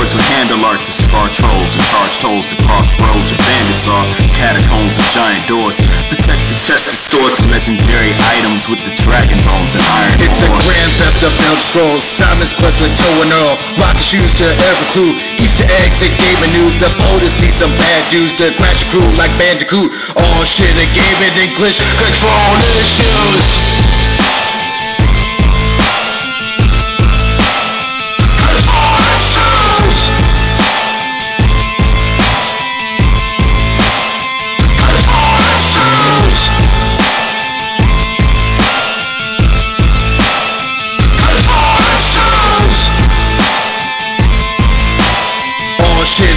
Lords will handle art to scar trolls and charge tolls to cross roads where bandits are. Catacombs and giant doors. Protect the chest of stores of legendary items with the dragon bones and iron It's a grand theft of Elder Scrolls. Simon's Quest with Toe and Earl. Rock shoes to every clue. Easter eggs and gaming news. The POTUS need some bad dudes to crash a crew like Bandicoot. All shit and gaming and glitch control issues. Control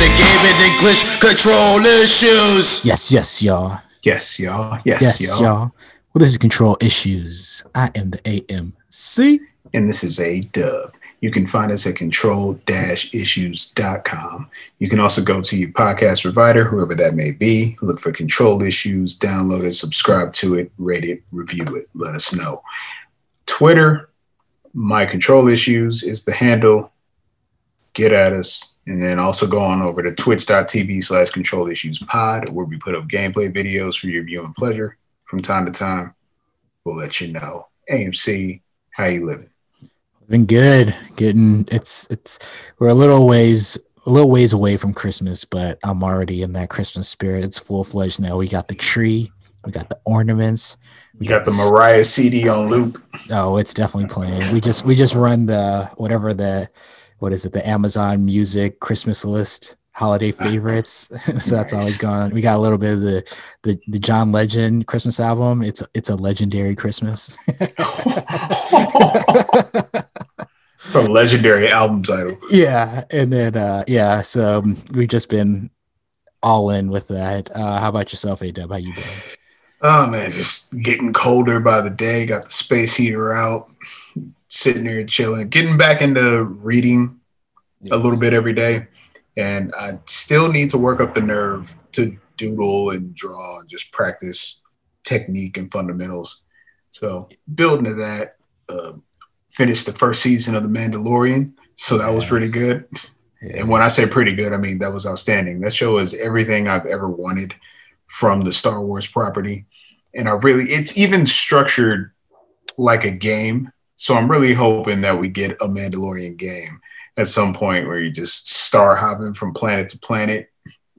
All shit and glitch control issues. Yes, yes, y'all. Yes, y'all. Yes, Yes, y'all. y'all. Well, this is Control Issues. I am the AMC. And this is a dub. You can find us at control-issues.com. You can also go to your podcast provider, whoever that may be, look for Control Issues, download it, subscribe to it, rate it, review it, let us know. Twitter, my Control Issues is the handle. Get at us. And then also go on over to twitch.tv slash control issues pod, where we put up gameplay videos for your viewing pleasure from time to time. We'll let you know. AMC, how you living? Been good. Getting it's it's we're a little ways a little ways away from Christmas, but I'm already in that Christmas spirit. It's full fledged now. We got the tree, we got the ornaments. You got the Mariah CD on loop. Oh, it's definitely playing. We just we just run the whatever the what is it the Amazon Music Christmas list holiday favorites. so that's always Nice. gone. We got a little bit of the the the John Legend Christmas album. It's it's a legendary Christmas. A legendary album title. yeah, and then uh yeah, so um, we've just been all in with that. Uh how about yourself, A Dub? How you doing? Oh man, just getting colder by the day. Got the space heater out, sitting there chilling, getting back into reading a little bit every day. And I still need to work up the nerve to doodle and draw and just practice technique and fundamentals. So building to that, uh, finished the first season of The Mandalorian. So that was pretty Yes. good. And when I say pretty good, I mean that was outstanding. That show is everything I've ever wanted from the Star Wars property. And I really, it's even structured like a game. So I'm really hoping that we get a Mandalorian game at some point where you just star hopping from planet to planet,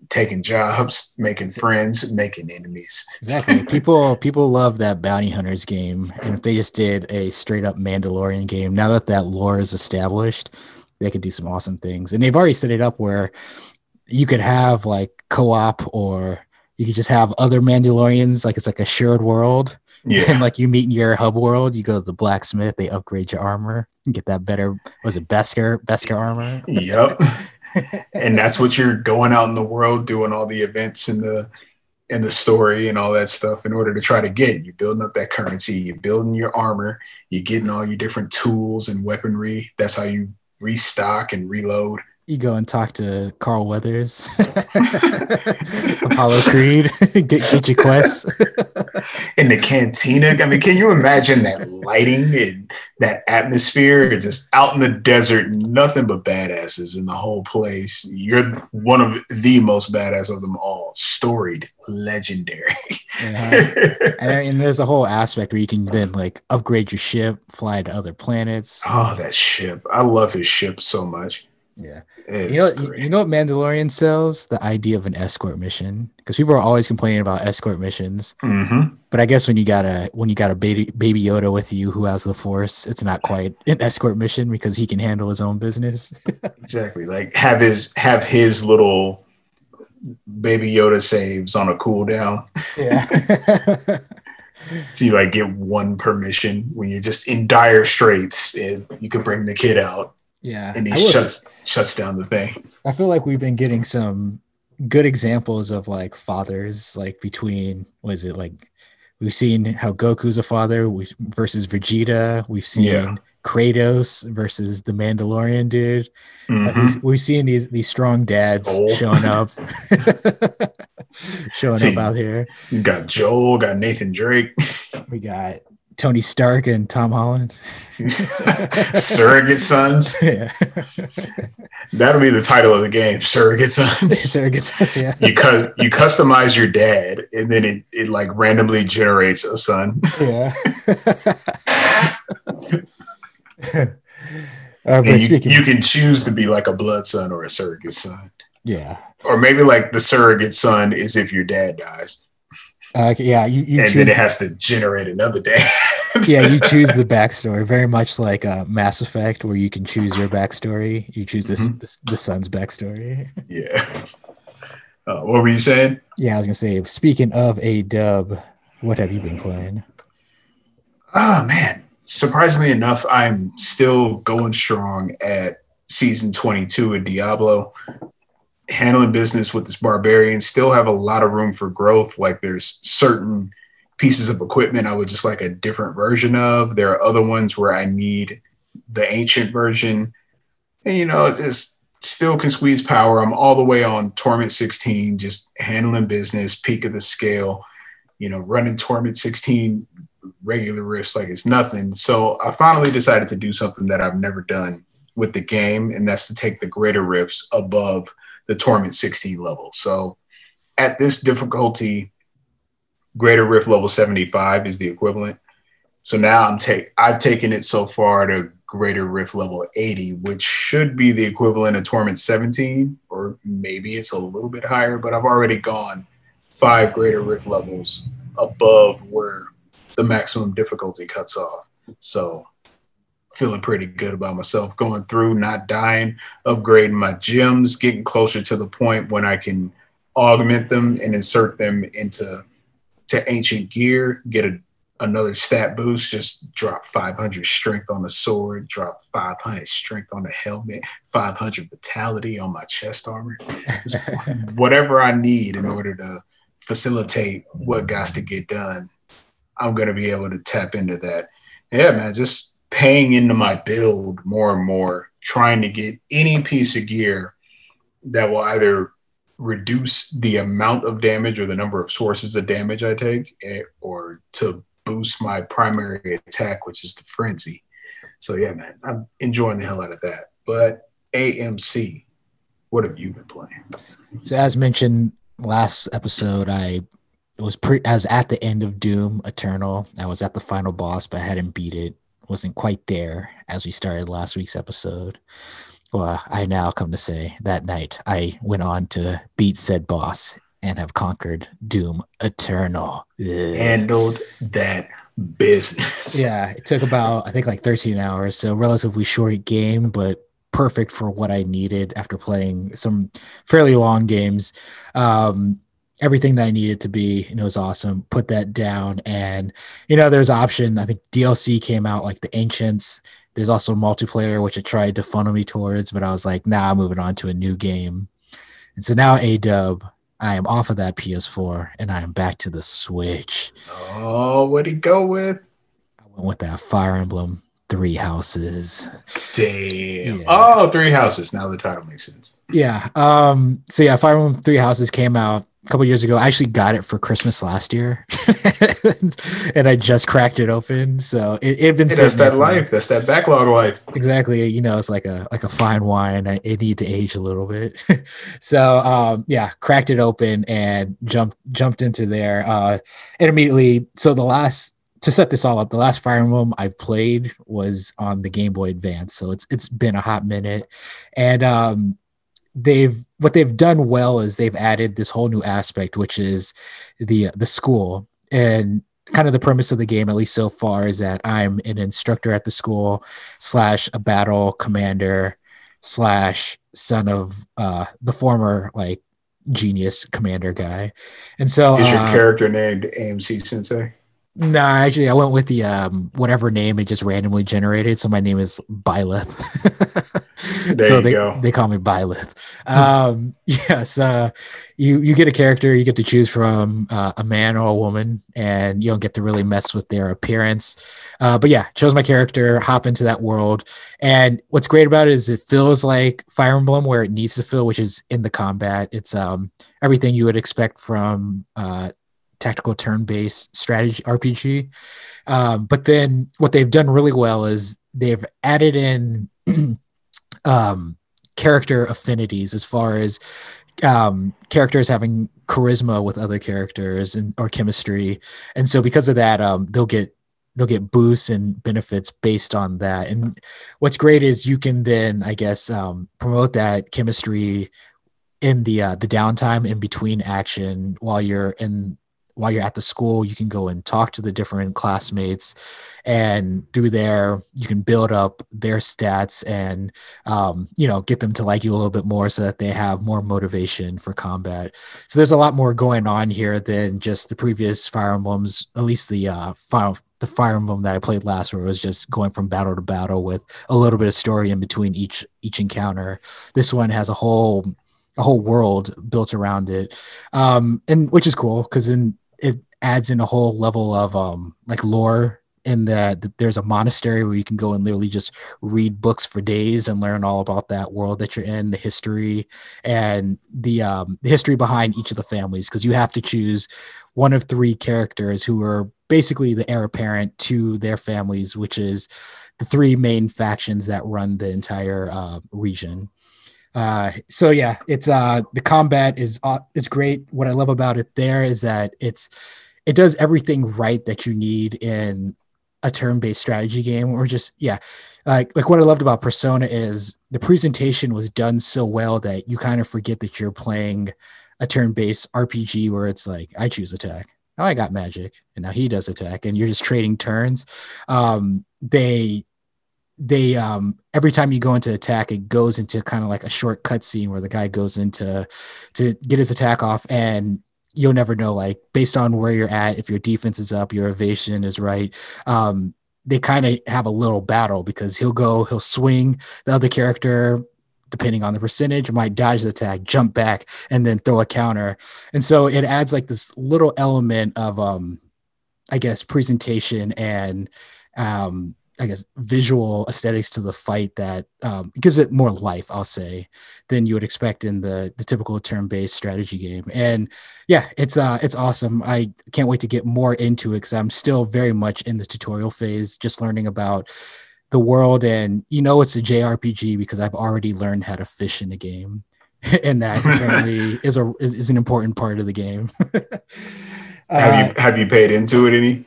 taking jobs, making friends, making enemies. Exactly. People people love that bounty hunters game, and if they just did a straight up Mandalorian game, now that that lore is established, they could do some awesome things. And they've already set it up where you could have like co-op, or you could just have other Mandalorians, like it's like a shared world. And Yeah. like you meet in your hub world, you go to the blacksmith, they upgrade your armor, you get that better. Was it Beskar Beskar armor? yep. and that's what you're going out in the world doing all the events and the and the story and all that stuff in order to try to get. You're building up that currency, you're building your armor, you're getting all your different tools and weaponry. That's how you restock and reload. You go and talk to Carl Weathers, Apollo Creed, get, get your quests. in the cantina. I mean, can you imagine that lighting and that atmosphere? It's just out in the desert, nothing but badasses in the whole place. You're one of the most badass of them all. Storied, legendary. Uh-huh. And, I mean, there's a whole aspect where you can then like upgrade your ship, fly to other planets. oh, that ship. I love his ship so much. Yeah. It's You know, you- great. you know what Mandalorian sells? The idea of an escort mission. Because people are always complaining about escort missions. Mhm. But I guess when you got a when you got a baby baby Yoda with you who has the force, it's not quite an escort mission because he can handle his own business. Exactly. Like have his have his little baby Yoda saves on a cooldown. Yeah. So you like get one permission when you're just in dire straits and you could bring the kid out yeah. and he shuts shuts down the thing. I feel like we've been getting some good examples of like fathers, like between was it like we've seen how Goku's a father versus Vegeta. We've seen Yeah. Kratos versus the Mandalorian dude. Mhm. we've, we've seen these these strong dads showing up, showing See. up out here. You got Joel, got Nathan Drake, We got Tony Stark and Tom Holland. surrogate sons. yeah. That'll be the title of the game, Surrogate Sons. Surrogate Sons, yeah. you cu- you customize your dad, and then it, it like randomly generates a son. Yeah. uh, you, speaking, you can choose to be like a blood son or a surrogate son, yeah, or maybe like the surrogate son is if your dad dies, uh, yeah, you, you and then it has to generate another day. yeah, you choose the backstory, very much like uh, Mass Effect, where you can choose your backstory. You choose this, Mhm. this the son's backstory. yeah. Uh, what were you saying? Yeah, I was gonna say. Speaking of a dub, what have you been playing? Oh man, surprisingly enough, I'm still going strong at season 22 of Diablo. Handling business with this barbarian, still have a lot of room for growth. Like there's certain pieces of equipment I would just like a different version of. There are other ones where I need the ancient version. And you know, it just still can squeeze power. I'm all the way on Torment 16, just handling business, peak of the scale, you know, running Torment 16 regular rifts like it's nothing. So I finally decided to do something that I've never done with the game, and that's to take the greater rifts above the Torment 16 level. So at this difficulty, greater rift level 75 is the equivalent. So now I'm take I've taken it so far to greater rift level 80, which should be the equivalent of Torment 17, or maybe it's a little bit higher, but I've already gone five greater rift levels above where the maximum difficulty cuts off. So feeling pretty good about myself going through, not dying, upgrading my gems, getting closer to the point when I can augment them and insert them into to ancient gear, get a, another stat boost, just drop 500 strength on the sword, drop 500 strength on the helmet, 500 vitality on my chest armor. Whatever I need in order to facilitate what got to get done, I'm going to be able to tap into that. Yeah, man, just paying into my build more and more, trying to get any piece of gear that will either reduce the amount of damage or the number of sources of damage I take, eh, or to boost my primary attack, which is the frenzy. So yeah, man, I'm enjoying the hell out of that. But AMC, what have you been playing? So as mentioned last episode, I was pre I was at the end of Doom Eternal. I was at the final boss, but I hadn't beat it. Wasn't quite there as we started last week's episode. Well, I now come to say that night I went on to beat said boss and have conquered Doom Eternal. Ugh. Handled that business. yeah, it took about I think like 13 hours, so relatively short game, but perfect for what I needed after playing some fairly long games. Um, everything that I needed to be, and it was awesome. Put that down, and you know, there's option. I think DLC came out like the Ancients. There's also multiplayer, which I tried to funnel me towards, but I was like, nah, I'm moving on to a new game. And so now A Dub, I am off of that PS4 and I am back to the Switch. Oh, what'd he go with? I went with that Fire Emblem Three Houses. Damn. Yeah. Oh, Three Houses. Now the title makes sense. Yeah. Um. So yeah, Fire Emblem Three Houses came out a couple years ago. I actually got it for Christmas last year, and I just cracked it open. So it it been Hey, that's that life. That's that backlog life. exactly you know it's like a like a fine wine I, it need to age a little bit so um yeah cracked it open and jumped jumped into there uh and immediately so the last to set this all up the last fire emblem i've played was on the game boy advance so it's it's been a hot minute and um they've what they've done well is they've added this whole new aspect which is the the school and kind of the premise of the game at least so far is that i'm an instructor at the school slash a battle commander slash son of uh the former like genius commander guy and so Is your uh, character named AMC Sensei? No actually i went with the um whatever name it just randomly generated. So my name is byleth. There so you they, go. they call me byleth. Um yes uh you you get a character you get to choose from uh, a man or a woman and you don't get to really mess with their appearance. Uh, but yeah chose my character hop into that world. And what's great about it is it feels like fire emblem where it needs to feel which is in the combat. It's um everything you would expect from uh tactical turn-based strategy rpg um, but then what they've done really well is they've added in um character affinities as far as um, characters having charisma with other characters and or chemistry, and so because of that, um, they'll get they'll get boosts and benefits based on that. And what's great is you can then, I guess, um, promote that chemistry in the uh, the downtime in between action while you're in while you're at the school you can go and talk to the different classmates and through there you can build up their stats and um, you know get them to like you a little bit more so that they have more motivation for combat. So there's a lot more going on here than just the previous fire emblems. At least the uh, final the fire emblem that i played last where it was just going from battle to battle with a little bit of story in between each each encounter. This one has a whole a whole world built around it. Um and which is cool because in it adds in a whole level of um like lore in that there's a monastery where you can go and literally just read books for days and learn all about that world that you're in, the history and the um, the history behind each of the families because you have to choose one of three characters who are basically the heir apparent to their families, which is the three main factions that run the entire uh, region. Uh, so yeah, it's uh the combat is uh, it's great. What I love about it there is that it's it does everything right that you need in a turn-based strategy game or just yeah. Like like what i loved about persona is the presentation was done so well that you kind of forget that you're playing a turn-based rpg where it's like i choose attack. Now i got magic and now he does attack and you're just trading turns. Um they they um every time you go into attack it goes into kind of like a short cutscene where the guy goes into to get his attack off and you'll never know like based on where you're at if your defense is up your evasion is right um they kind of have a little battle because he'll go he'll swing the other character depending on the percentage might dodge the attack jump back and then throw a counter. And so it adds like this little element of um i guess presentation and um I guess visual aesthetics to the fight that um, gives it more life, I'll say, than you would expect in the the typical turn based strategy game. And yeah, it's uh it's awesome. I can't wait to get more into it because I'm still very much in the tutorial phase, just learning about the world. And you know, it's a JRPG because I've already learned how to fish in the game, and that apparently is a is, is, an important part of the game. uh, have you have you paid into it any?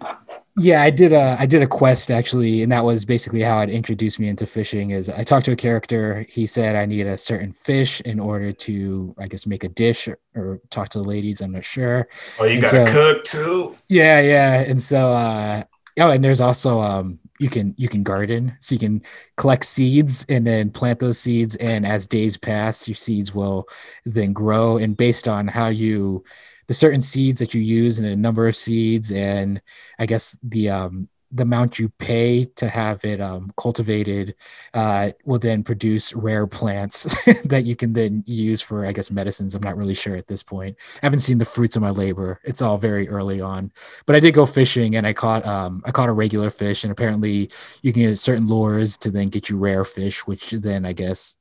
Yeah, I did a I did a quest actually, and that was basically how it introduced me into fishing. Is I talked to a character. He said I need a certain fish in order to, I guess, make a dish or, or talk to the ladies. I'm not sure. Oh, you got to so, cook too. Yeah, yeah, and so uh, oh, and there's also um, you can you can garden, so you can collect seeds and then plant those seeds, and as days pass, your seeds will then grow, and based on how you the certain seeds that you use and a number of seeds and I guess the um, the amount you pay to have it um, cultivated uh, will then produce rare plants that you can then use for, I guess, medicines. I'm not really sure at this point. I haven't seen the fruits of my labor. It's all very early on, but I did go fishing and I caught um, I caught a regular fish, and apparently you can get certain lures to then get you rare fish, which then I guess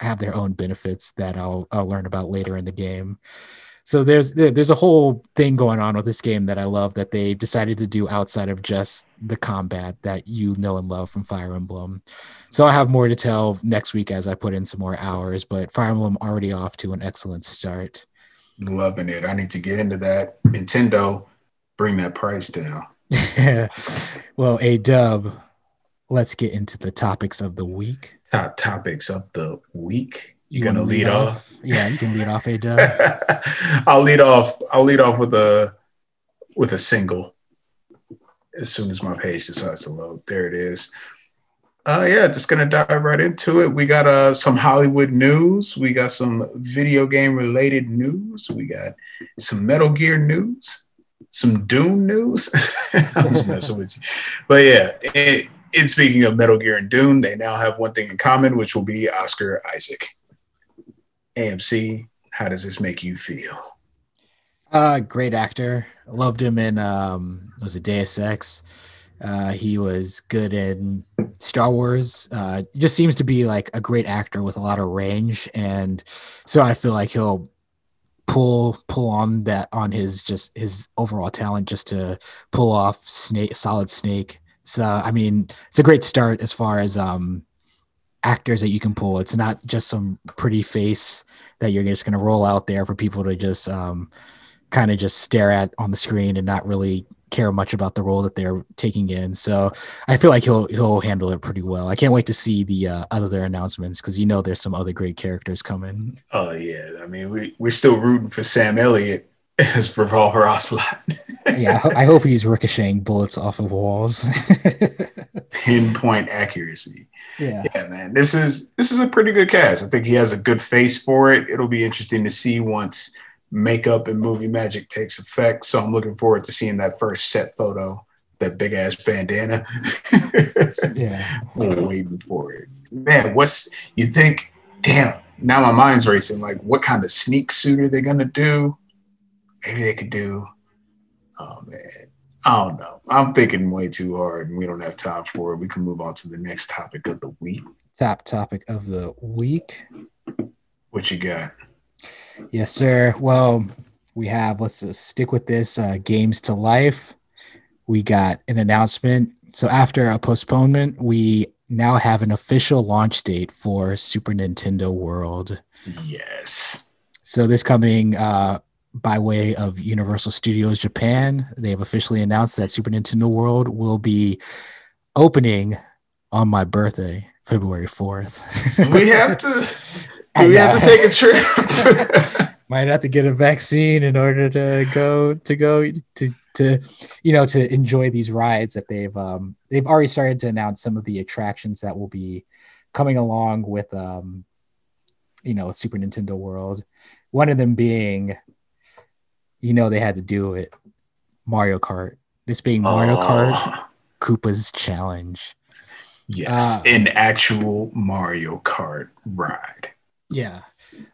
have their own benefits that I'll I'll learn about later in the game so there's there's a whole thing going on with this game that I love that they decided to do outside of just the combat that you know and love from Fire Emblem. So I have more to tell next week as I put in some more hours, but Fire Emblem already off to an excellent start. Loving it. I need to get into that. Nintendo, bring that price down. well, a dub. Let's get into the topics of the week. Top topics of the week. You, gonna lead, lead off? off? Yeah, you can lead off a dub. I'll lead off. I'll lead off with a with a single. As soon as my page decides to load, there it is. Uh, yeah, just gonna dive right into it. We got uh, some Hollywood news. We got some video game related news. We got some Metal Gear news, some Dune news. I was messing with you, but yeah. It, and speaking of Metal Gear and Dune, they now have one thing in common, which will be Oscar Isaac. AMC, how does this make you feel? Uh, great actor. Loved him in um, was it Deus Ex? Uh, he was good in Star Wars. Uh, just seems to be like a great actor with a lot of range, and so I feel like he'll pull pull on that on his just his overall talent just to pull off snake solid snake. So I mean, it's a great start as far as um actors that you can pull. It's not just some pretty face that you're just going to roll out there for people to just um, kind of just stare at on the screen and not really care much about the role that they're taking in. So I feel like he'll he'll handle it pretty well. I can't wait to see the uh, other announcements because you know there's some other great characters coming. Oh yeah, I mean we we're still rooting for Sam Elliott as Revolver Ocelot. yeah, I, I hope he's ricocheting bullets off of walls. Pinpoint accuracy. yeah. Yeah, man. This is this is a pretty good cast. I think he has a good face for it. It'll be interesting to see once makeup and movie magic takes effect. So I'm looking forward to seeing that first set photo, that big ass bandana. Yeah. We're waiting for it. Man, what's you think? Damn, now my mind's racing. Like, what kind of sneak suit are they gonna do? Maybe they could do. Oh man, I don't know. I'm thinking way too hard, and we don't have time for it. We can move on to the next topic of the week. Top topic of the week. What you got? Yes, sir. Well, we have, let's just stick with this uh, games to life. We got an announcement. So, after a postponement, we now have an official launch date for Super Nintendo World. Yes. So, this coming uh, by way of Universal Studios Japan, they have officially announced that Super Nintendo World will be opening on my birthday, February 4th. We have to. We have to take a trip. might have to get a vaccine in order to go to go to to you know to enjoy these rides that they've um they've already started to announce some of the attractions that will be coming along with um you know Super Nintendo World. One of them being you know they had to do it Mario Kart. This being Mario Kart Oh, Koopa's challenge. Yes, Uh, an actual Mario Kart ride. Yeah.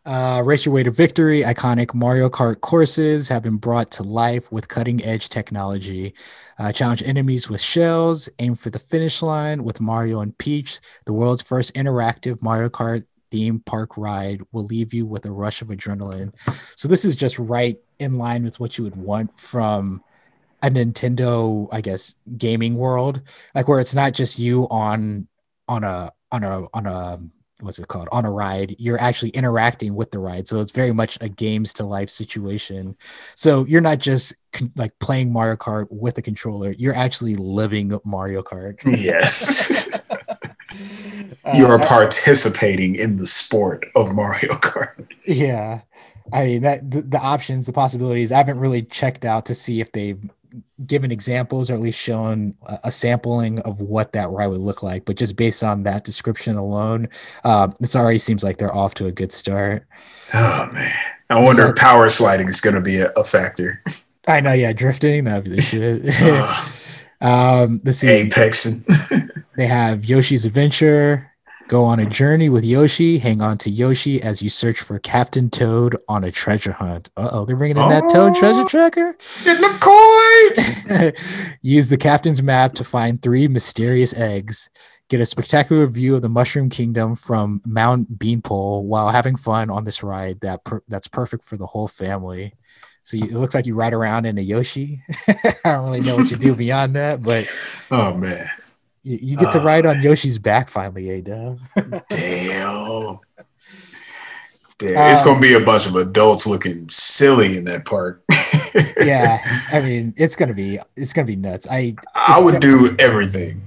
Uh, Race Your Way to Victory, iconic Mario Kart courses have been brought to life with cutting edge technology. Uh, challenge enemies with shells, aim for the finish line with Mario and Peach. The world's first interactive Mario Kart theme park ride will leave you with a rush of adrenaline. So, this is just right in line with what you would want from a Nintendo, I guess, gaming world, like where it's not just you on on a on a on a what's it called? On a ride you're actually interacting with the ride. So it's very much a games to life situation. So you're not just con- like playing mario kart with a controller. You're actually living mario kart. Yes. you are Uh, participating in the sport of Mario Kart. yeah i mean that the, the options the possibilities i haven't really checked out to see if they've given examples or at least shown a, a sampling of what that ride would look like but just based on that description alone um, this already seems like they're off to a good start Oh man. I wonder if power sliding is going to be a, a factor. I know, yeah, drifting, that'd be the shit. Uh, um, let's see. Apexing. They have Yoshi's Adventure. Go on a journey with Yoshi. Hang on to Yoshi as you search for Captain Toad on a treasure hunt. Uh oh, they're bringing in that Toad Oh. treasure tracker. Get the coins. Use the captain's map to find three mysterious eggs. Get a spectacular view of the Mushroom Kingdom from Mount Beanpole while having fun on this ride that per- that's perfect for the whole family. So you, it looks like you ride around in a Yoshi. I don't really know what you do beyond that, but Oh man. You, you get to Oh, ride on Yoshi's back finally, A Dub. Damn. Damn. it's Um, going to be a bunch of adults looking silly in that park. yeah, I mean it's gonna be it's gonna be nuts. I I would do everything.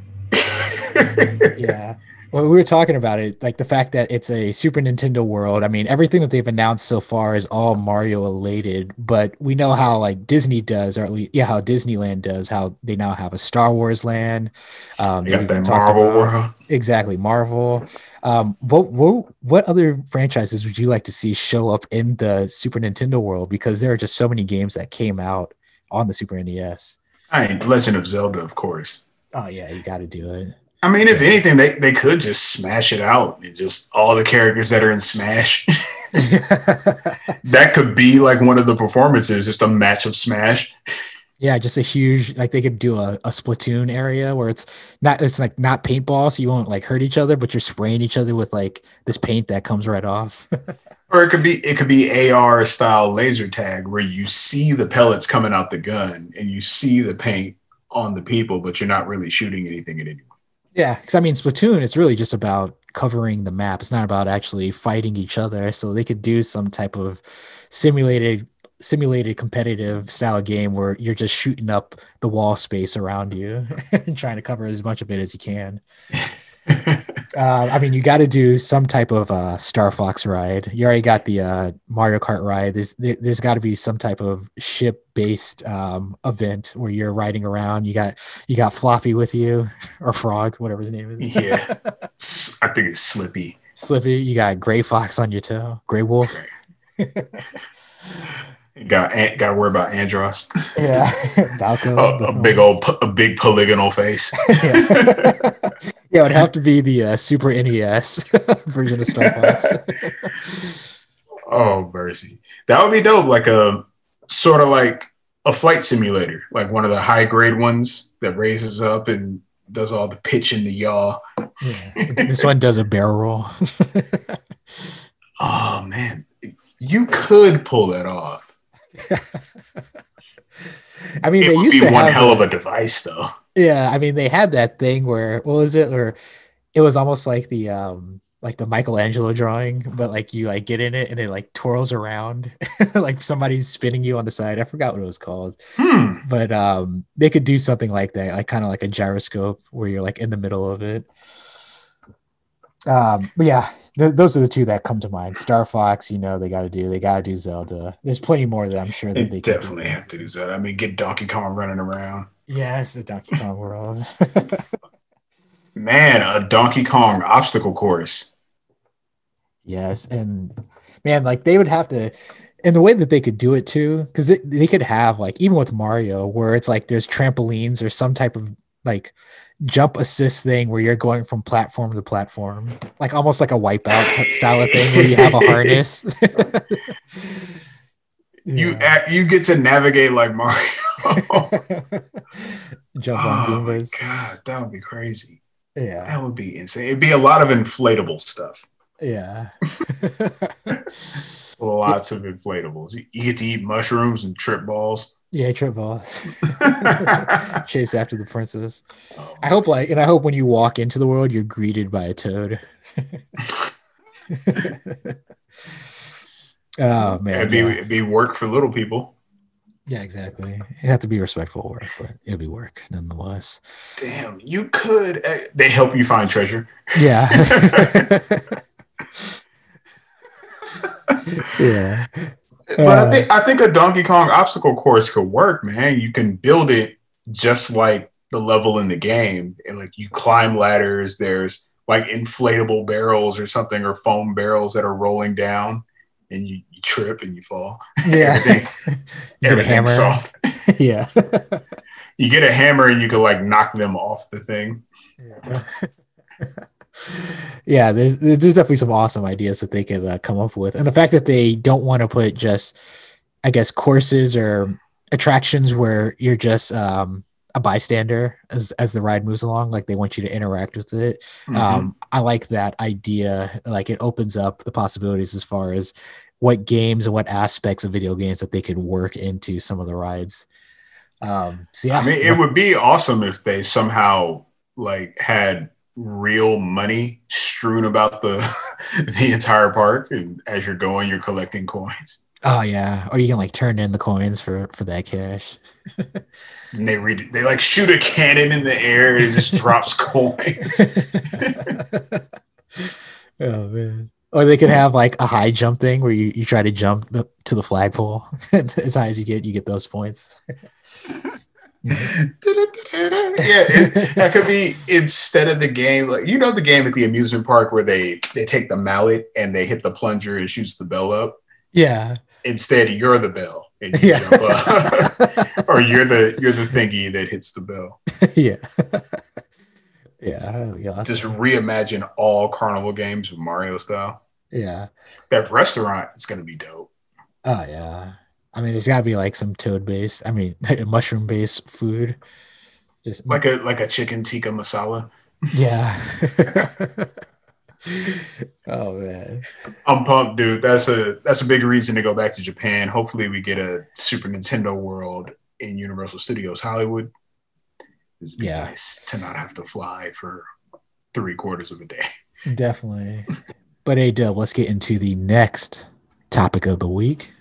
yeah. Well, we were talking about it, like the fact that it's a Super Nintendo world. I mean, everything that they've announced so far is all Mario related, but we know how like Disney does, or at least yeah, how Disneyland does. How they now have a Star Wars land. Um, they've that Marvel about- world. exactly Marvel. Um, what what what other franchises would you like to see show up in the Super Nintendo world? Because there are just so many games that came out on the Super NES. I ain't Legend of Zelda, of course. Oh yeah, you got to do it. I mean, if anything, they, they could just smash it out and just all the characters that are in Smash. that could be like one of the performances, just a match of Smash. Yeah, just a huge like they could do a, a splatoon area where it's not it's like not paintball, so you won't like hurt each other, but you're spraying each other with like this paint that comes right off. Or it could be it could be AR style laser tag where you see the pellets coming out the gun and you see the paint on the people, but you're not really shooting anything at anyone. Yeah, because I mean, Splatoon, it's really just about covering the map. It's not about actually fighting each other. So they could do some type of simulated simulated competitive style game where you're just shooting up the wall space around you and trying to cover as much of it as you can. uh, I mean, you got to do some type of uh, Star Fox ride. You already got the uh, Mario Kart ride. There's there, has got to be some type of ship based um, event where you're riding around. You got you got Floppy with you or Frog, whatever his name is. yeah, I think it's Slippy. Slippy. You got Gray Fox on your tail. Gray Wolf. got got to worry about Andross. Yeah, a, a big old, a big polygonal face. yeah. yeah, it would have to be the uh, Super NES version of Star Fox. oh mercy, that would be dope. Like a sort of like a flight simulator, like one of the high grade ones that raises up and does all the pitch and the yaw. Yeah. This one does a barrel roll. oh man, you could pull that off. I mean, it they would used be to one have hell of a device, though. Yeah, I mean, they had that thing where what was it? Or it was almost like the um like the Michelangelo drawing, but like you like get in it and it like twirls around, like somebody's spinning you on the side. I forgot what it was called, Hmm. but um they could do something like that, like kind of like a gyroscope where you're like in the middle of it. Um, but yeah, th- those are the two that come to mind. Star Fox, you know, they got to do. They got to do Zelda. There's plenty more that I'm sure that They they definitely have to do Zelda. I mean, get Donkey Kong running around. Yes, the Donkey Kong world. Man, a Donkey Kong obstacle course. yes, and man, like they would have to, and the way that they could do it too, because they could have like even with Mario, where it's like there's trampolines or some type of like jump assist thing where you're going from platform to platform, like almost like a wipeout style of thing where you have a harness. You Yeah. act, you get to navigate like Mario. jump on oh Goombas. god, that would be crazy. Yeah, That would be insane. It'd be a lot of inflatable stuff. yeah. Lots of inflatables. You- You get to eat mushrooms and trip balls. yeah, trip ball. Chase after the princess. Oh I hope like, and I hope when you walk into the world, you're greeted by a toad. Oh man, it'd be yeah. it'd be work for little people. yeah, exactly. It have to be respectful work, but it'd be work nonetheless. Damn, you could. eh, They help you find treasure. Yeah, yeah, But Uh, I think I think a Donkey Kong obstacle course could work, man. You can build it just like the level in the game, and like you climb ladders. There's like inflatable barrels or something, or foam barrels that are rolling down, and you, you trip and you fall. yeah. Everything, You get a hammer. everything's soft. yeah. You get a hammer and you can like knock them off the thing. yeah, there's there's definitely some awesome ideas that they could uh, come up with, and the fact that they don't want to put just, I guess, courses or attractions where you're just um, a bystander as as the ride moves along. Like they want you to interact with it. Mhm. Um, I like that idea. Like it opens up the possibilities as far as what games and what aspects of video games that they could work into some of the rides. Um, so yeah, I mean, it would be awesome if they somehow like had real money strewn about the the entire park, and as you're going, you're collecting coins. Oh yeah, or you can like turn in the coins for for that cash. And they read, they like shoot a cannon in the air, and it just drops coins. oh man. Or they could have like a high jump thing where you, you try to jump the, to the flagpole. as high as you get, you get those points. yeah, it, that could be instead of the game, like you know, the game at the amusement park where they they take the mallet and they hit the plunger and shoots the bell up. Yeah. Instead, you're the bell, and you Yeah. jump up. or you're the you're the thingy that hits the bell. yeah. yeah. Just reimagine all carnival games with Mario style. yeah. That restaurant is going to be dope. Oh yeah. I mean, there's got to be like some toad based. I mean, mushroom based food. Just Like a like a chicken tikka masala. yeah. Oh man. I'm pumped, dude. That's a that's a big reason to go back to Japan. Hopefully, we get a Super Nintendo World in Universal Studios Hollywood. Be Yeah. nice to not have to fly for three quarters of a day. Definitely. But hey, Dub, let's get into the next topic of the week.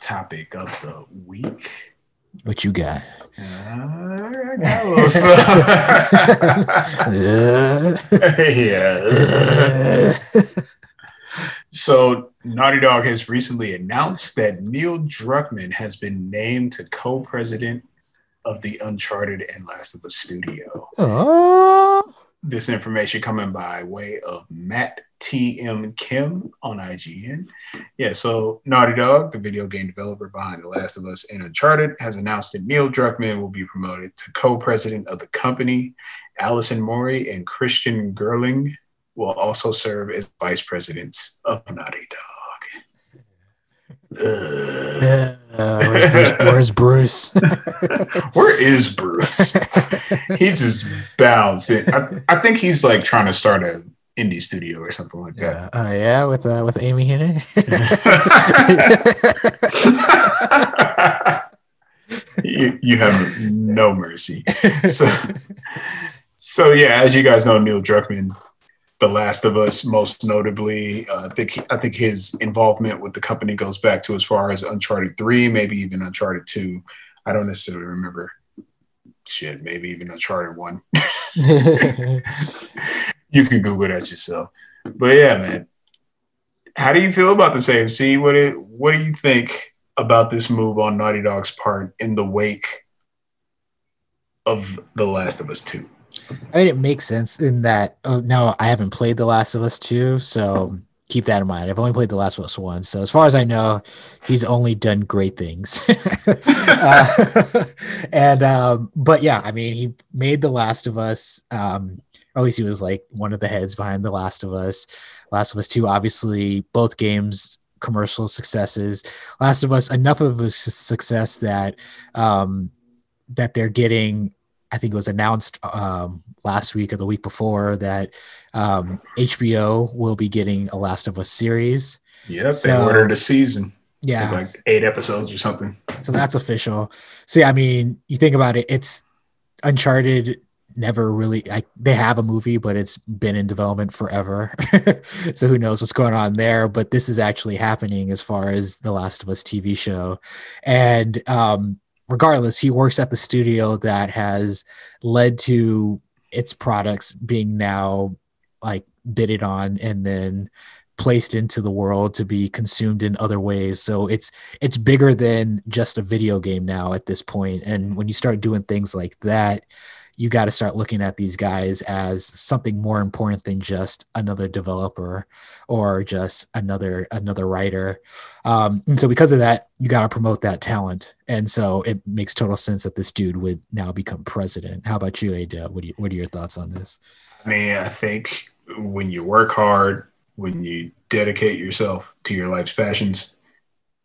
Topic of the week. What you got? I got a little yeah. So, Naughty Dog has recently announced that Neil Druckmann has been named to co-president of the Uncharted and Last of Us studio. oh, This information coming by way of Matt T.M. Kim on IGN. Yeah, so Naughty Dog, the video game developer behind The Last of Us and Uncharted, has announced that Neil Druckmann will be promoted to co-president of the company. Allison Mori and Christian Gyrling will also serve as vice presidents of Naughty Dog. Where's Bruce? Where's Bruce? Where is Bruce? he just bounced. I, I think he's like trying to start a indie studio or something like that. yeah, uh, yeah, with uh, with Amy Hennig. you, you have no mercy. So, so yeah, as you guys know, Neil Druckmann, The Last of Us, most notably, uh, I think I think his involvement with the company goes back to as far as Uncharted Three, maybe even Uncharted Two. I don't necessarily remember. Shit, maybe even Uncharted One. you can Google that yourself. But yeah, man, how do you feel about the same? See, what it, what do you think about this move on Naughty Dog's part in the wake of The Last of Us Two? I mean, it makes sense in that. Oh, no, I haven't played The Last of Us 2, so keep that in mind. I've only played The Last of Us 1. So, as far as I know, he's only done great things. uh, and, um, but yeah, I mean, he made The Last of Us. Um, at least he was like one of the heads behind The Last of Us. Last of Us 2, obviously, both games commercial successes. Last of Us, enough of a success that um, that they're getting. I think it was announced um, last week or the week before that um, HBO will be getting a Last of Us series. Yep, they So- ordered a season, Yeah, like eight episodes or something. so that's official. So yeah, I mean, you think about it, it's Uncharted never really like they have a movie, but it's been in development forever. so who knows what's going on there? But this is actually happening as far as the Last of Us TV show. And um regardless, he works at the studio that has led to its products being now like bidded on and then placed into the world to be consumed in other ways. So it's it's bigger than just a video game now at this point. And when you start doing things like that, you got to start looking at these guys as something more important than just another developer or just another another writer. Um, and so because of that, you got to promote that talent. And so it makes total sense that this dude would now become president. How about you, Ada? What you, what are your thoughts on this? I mean, I think when you work hard, when you dedicate yourself to your life's passions,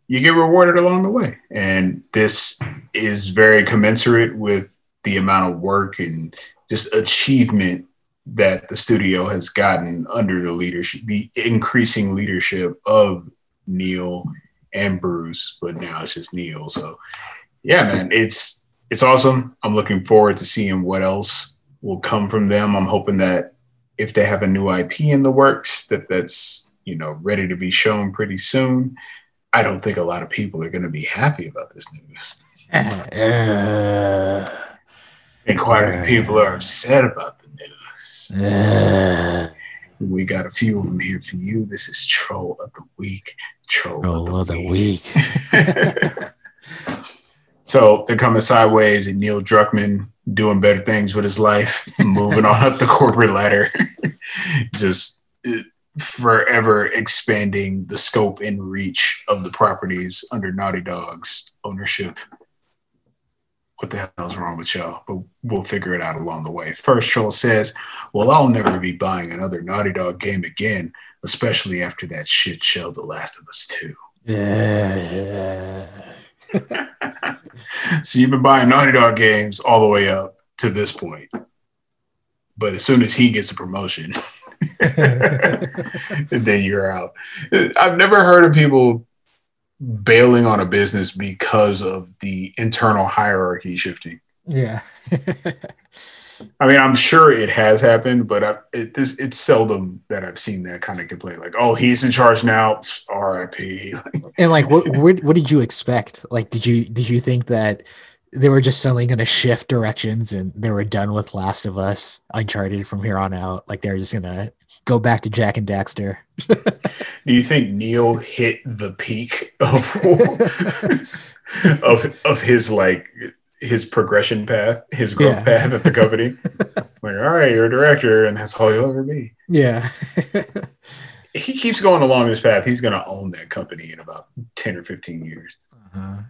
you get rewarded along the way. And this is very commensurate with the amount of work and just achievement that the studio has gotten under the leadership, the increasing leadership of Neil and Bruce, but now it's just Neil. So yeah, man, it's it's awesome. I'm looking forward to seeing what else will come from them. I'm hoping that if they have a new IP in the works, that that's you know ready to be shown pretty soon. I don't think a lot of people are going to be happy about this news. Uh, a few people are upset about the news. uh, We got a few of them here for you. This is Troll of the Week. Troll, roll of the, of the Week. week. So they're coming sideways, and Neil Druckmann doing better things with his life, moving on up the corporate ladder, just uh, forever expanding the scope and reach of the properties under Naughty Dog's ownership. What the hell's wrong with y'all? But we'll figure it out along the way. First, Troll says, Well, I'll never be buying another Naughty Dog game again, especially after that shit show, The Last of Us 2. Yeah. So you've been buying Naughty Dog games all the way up to this point. But as soon as he gets a promotion, then you're out. I've never heard of people bailing on a business because of the internal hierarchy shifting. Yeah. I mean, I'm sure it has happened, but I, it, this it's seldom that I've seen that kind of complaint. Like, oh, he's in charge now. R.I.P. and like, what, what what did you expect? Like, did you did you think that they were just suddenly going to shift directions and they were done with Last of Us, Uncharted from here on out? Like, they're just gonna go back to Jak and Daxter. Do you think Neil hit the peak of of of his like his progression path, his growth yeah. path at the company. like, all right, you're a director, and that's all you'll ever be. Yeah. he keeps going along this path. He's going to own that company in about 10 or 15 years. Uh-huh.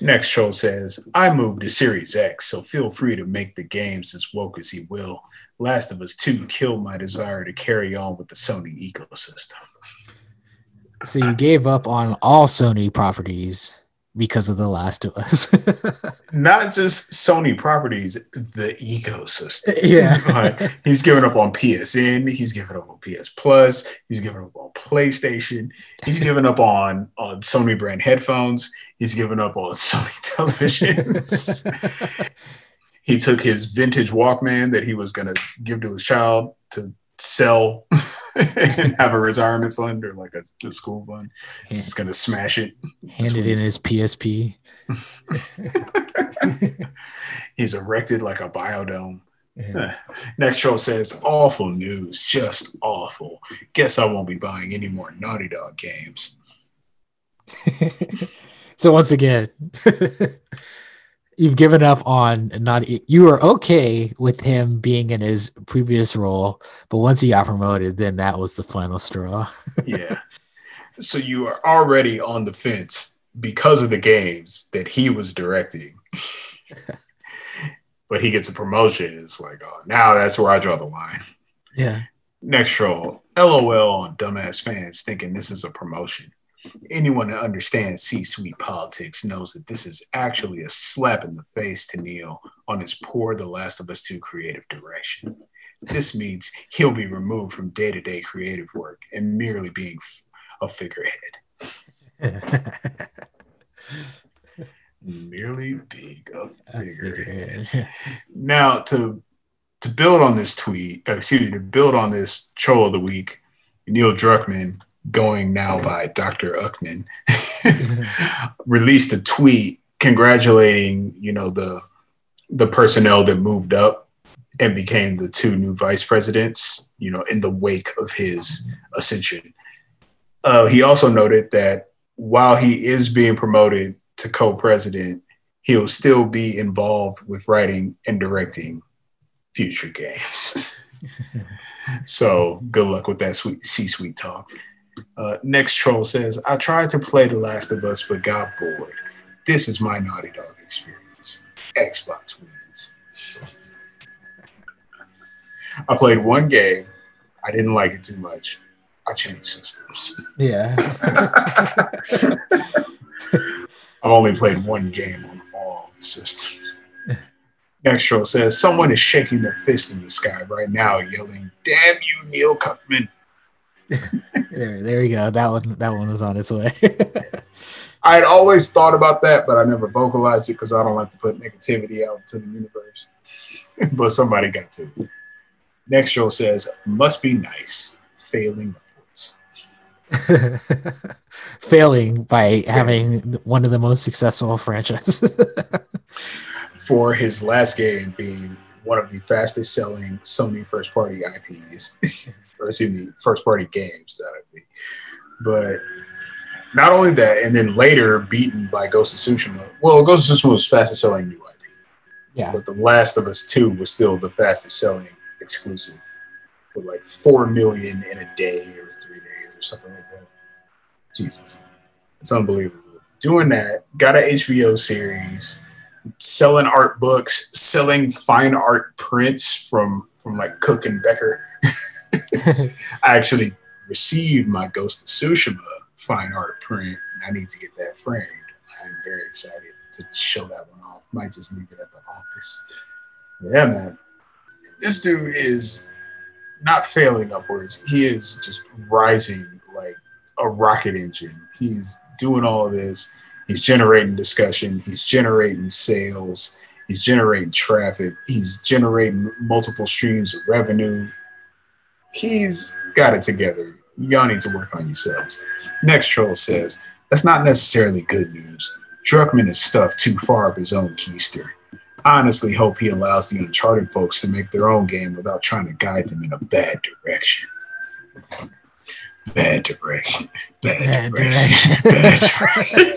Next troll says, I moved to Series X, so feel free to make the games as woke as he will. Last of Us 2 killed my desire to carry on with the Sony ecosystem. So you gave up on all Sony properties because of The Last of Us. Not just Sony properties, the ecosystem. Yeah. he's given up on PSN. He's given up on PS Plus. He's given up on PlayStation. He's given up on, on Sony brand headphones. He's given up on Sony televisions. He took his vintage Walkman that he was going to give to his child to sell and have a retirement fund or like a, a school fund. He's just gonna smash it. Hand it in his PSP. He's erected like a biodome. Yeah. Next troll says, awful news, just awful. Guess I won't be buying any more Naughty Dog games. so once again, you've given up on not you were okay with him being in his previous role, but once he got promoted, then that was the final straw. yeah. So you are already on the fence because of the games that he was directing. but he gets a promotion. It's like, oh, now that's where I draw the line. Yeah. Next troll. LOL on dumbass fans thinking this is a promotion. Anyone that understands C suite politics knows that this is actually a slap in the face to Neil on his poor The Last of Us 2 creative direction. This means he'll be removed from day to day creative work and merely being a figurehead. merely being a figurehead. now, to to build on this tweet, uh, excuse me, to build on this troll of the week, Neil Druckmann going now by Dr. Uckman, released a tweet congratulating, you know, the the personnel that moved up and became the two new vice presidents, you know, in the wake of his ascension. Uh, he also noted that while he is being promoted to co-president, he'll still be involved with writing and directing future games. so good luck with that sweet C-suite talk. Uh, next troll says, I tried to play The Last of Us, but got bored. This is my Naughty Dog experience. Xbox wins. I played one game. I didn't like it too much. I changed systems. Yeah. I've only played one game on all the systems. Next troll says, Someone is shaking their fist in the sky right now, yelling, Damn you, Neil Cuckman there, there you go. That one, that one was on its way. I had always thought about that, but I never vocalized it because I don't like to put negativity out to the universe. but somebody got to. Next show says, "Must be nice, failing upwards." failing by having one of the most successful franchises. For his last game being one of the fastest selling Sony first party IPs or excuse me, first party games that would be. But not only that, and then later beaten by Ghost of Tsushima. Well, Ghost of Tsushima was fastest selling new IP. Yeah. But The Last of Us 2 was still the fastest selling exclusive with like 4 million in a day or three days or something like that. Jesus. It's unbelievable. Doing that, got an HBO series, selling art books, selling fine art prints from from like Cook and Becker. I actually received my Ghost of Tsushima fine art print, and I need to get that framed. I'm very excited to show that one off. Might just leave it at the office. Yeah, man. This dude is not failing upwards. He is just rising like a rocket engine. He's doing all this. He's generating discussion. He's generating sales. He's generating traffic. He's generating multiple streams of revenue. He's got it together. Y'all need to work on yourselves. Next troll says, that's not necessarily good news. Druckmann is stuffed too far up his own keister. I honestly hope he allows the Uncharted folks to make their own game without trying to guide them in a bad direction. Bad direction. Bad, Bad direction. Bad direction.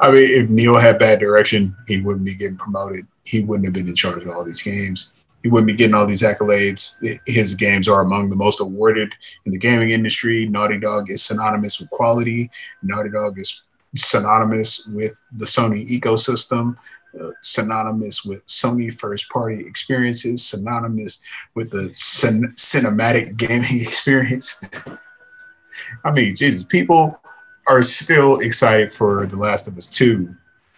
I mean, if Neil had bad direction, he wouldn't be getting promoted. He wouldn't have been in charge of all these games. He wouldn't be getting all these accolades. His games are among the most awarded in the gaming industry. Naughty Dog is synonymous with quality. Naughty Dog is synonymous with the Sony ecosystem, uh, synonymous with Sony first party experiences, synonymous with the cin- cinematic gaming experience. I mean, Jesus, people are still excited for The Last of Us 2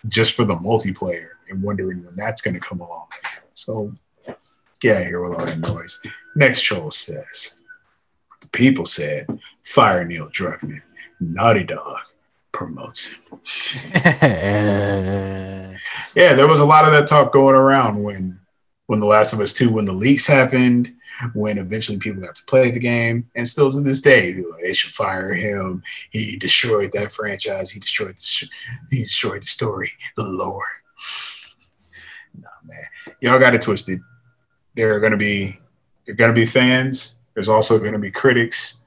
just for the multiplayer and wondering when that's going to come along. So get out of here with all that noise. Next troll says, the people said, fire Neil Druckmann. Naughty Dog promotes him. Yeah, there was a lot of that talk going around when when The Last of Us 2, when the leaks happened, when eventually people got to play the game, and still to this day, like, they should fire him. He destroyed that franchise. He destroyed the sh- he destroyed the story, the lore. Nah, man, y'all got it twisted. There are gonna be there are gonna be fans. There's also gonna be critics.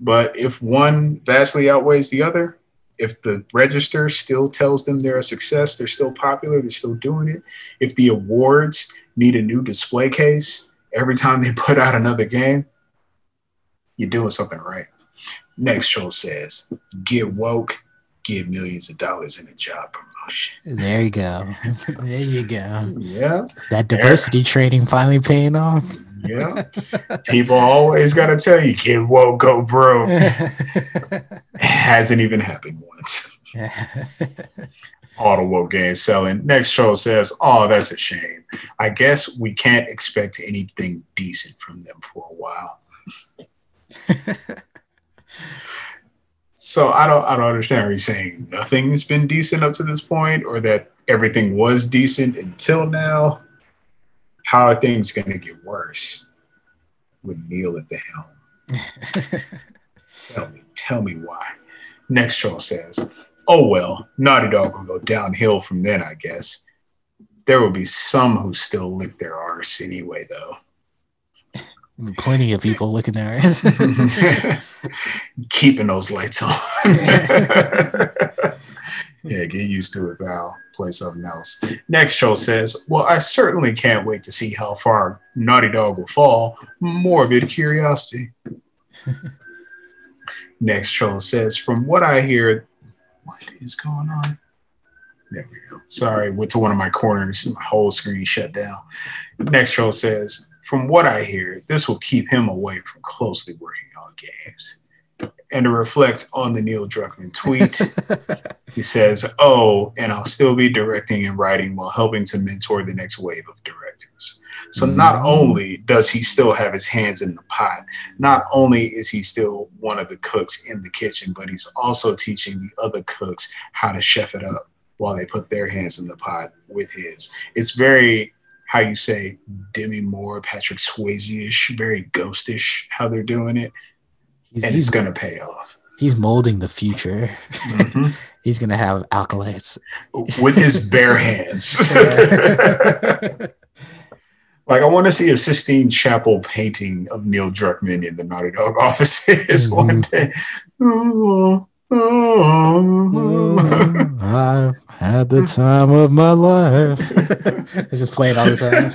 But if one vastly outweighs the other, if the register still tells them they're a success, they're still popular, they're still doing it. If the awards need a new display case every time they put out another game, you're doing something right. Next show says, get woke, get millions of dollars in a job promotion. there you go. There you go. Yeah, That diversity training finally paying off. yeah. People always got to tell you, get woke, go broke. Hasn't even happened once. all the woke selling. Next troll says, "Oh, that's a shame. I guess we can't expect anything decent from them for a while." So I don't, I don't understand. Are you saying nothing's been decent up to this point, or that everything was decent until now? How are things going to get worse with Neil at the helm? tell me, tell me why. Next troll says, oh well, Naughty Dog will go downhill from then, I guess. There will be some who still lick their arse anyway, though. Plenty of people looking their ass. Keeping those lights on. yeah, get used to it, Val. Play something else. Next show says, Well, I certainly can't wait to see how far Naughty Dog will fall. Morbid curiosity. Next show says, From what I hear, what is going on? There we go. Sorry, went to one of my corners. My whole screen shut down. Next troll says, from what I hear, this will keep him away from closely working on games. And to reflect on the Neil Druckmann tweet, he says, Oh, and I'll still be directing and writing while helping to mentor the next wave of directors. So mm-hmm. not only does he still have his hands in the pot, not only is he still one of the cooks in the kitchen, but he's also teaching the other cooks how to chef it up while they put their hands in the pot with his. It's very, how you say, Demi Moore, Patrick Swayze-ish, very ghostish how they're doing it, He's, and he's, it's gonna pay off he's molding the future. Mhm. He's gonna have acolytes. with his bare hands. like I want to see a Sistine Chapel painting of Neil Druckmann in the Naughty Dog offices one day. Oh, oh. I've had the hmm. time of my life. it's just playing all the time.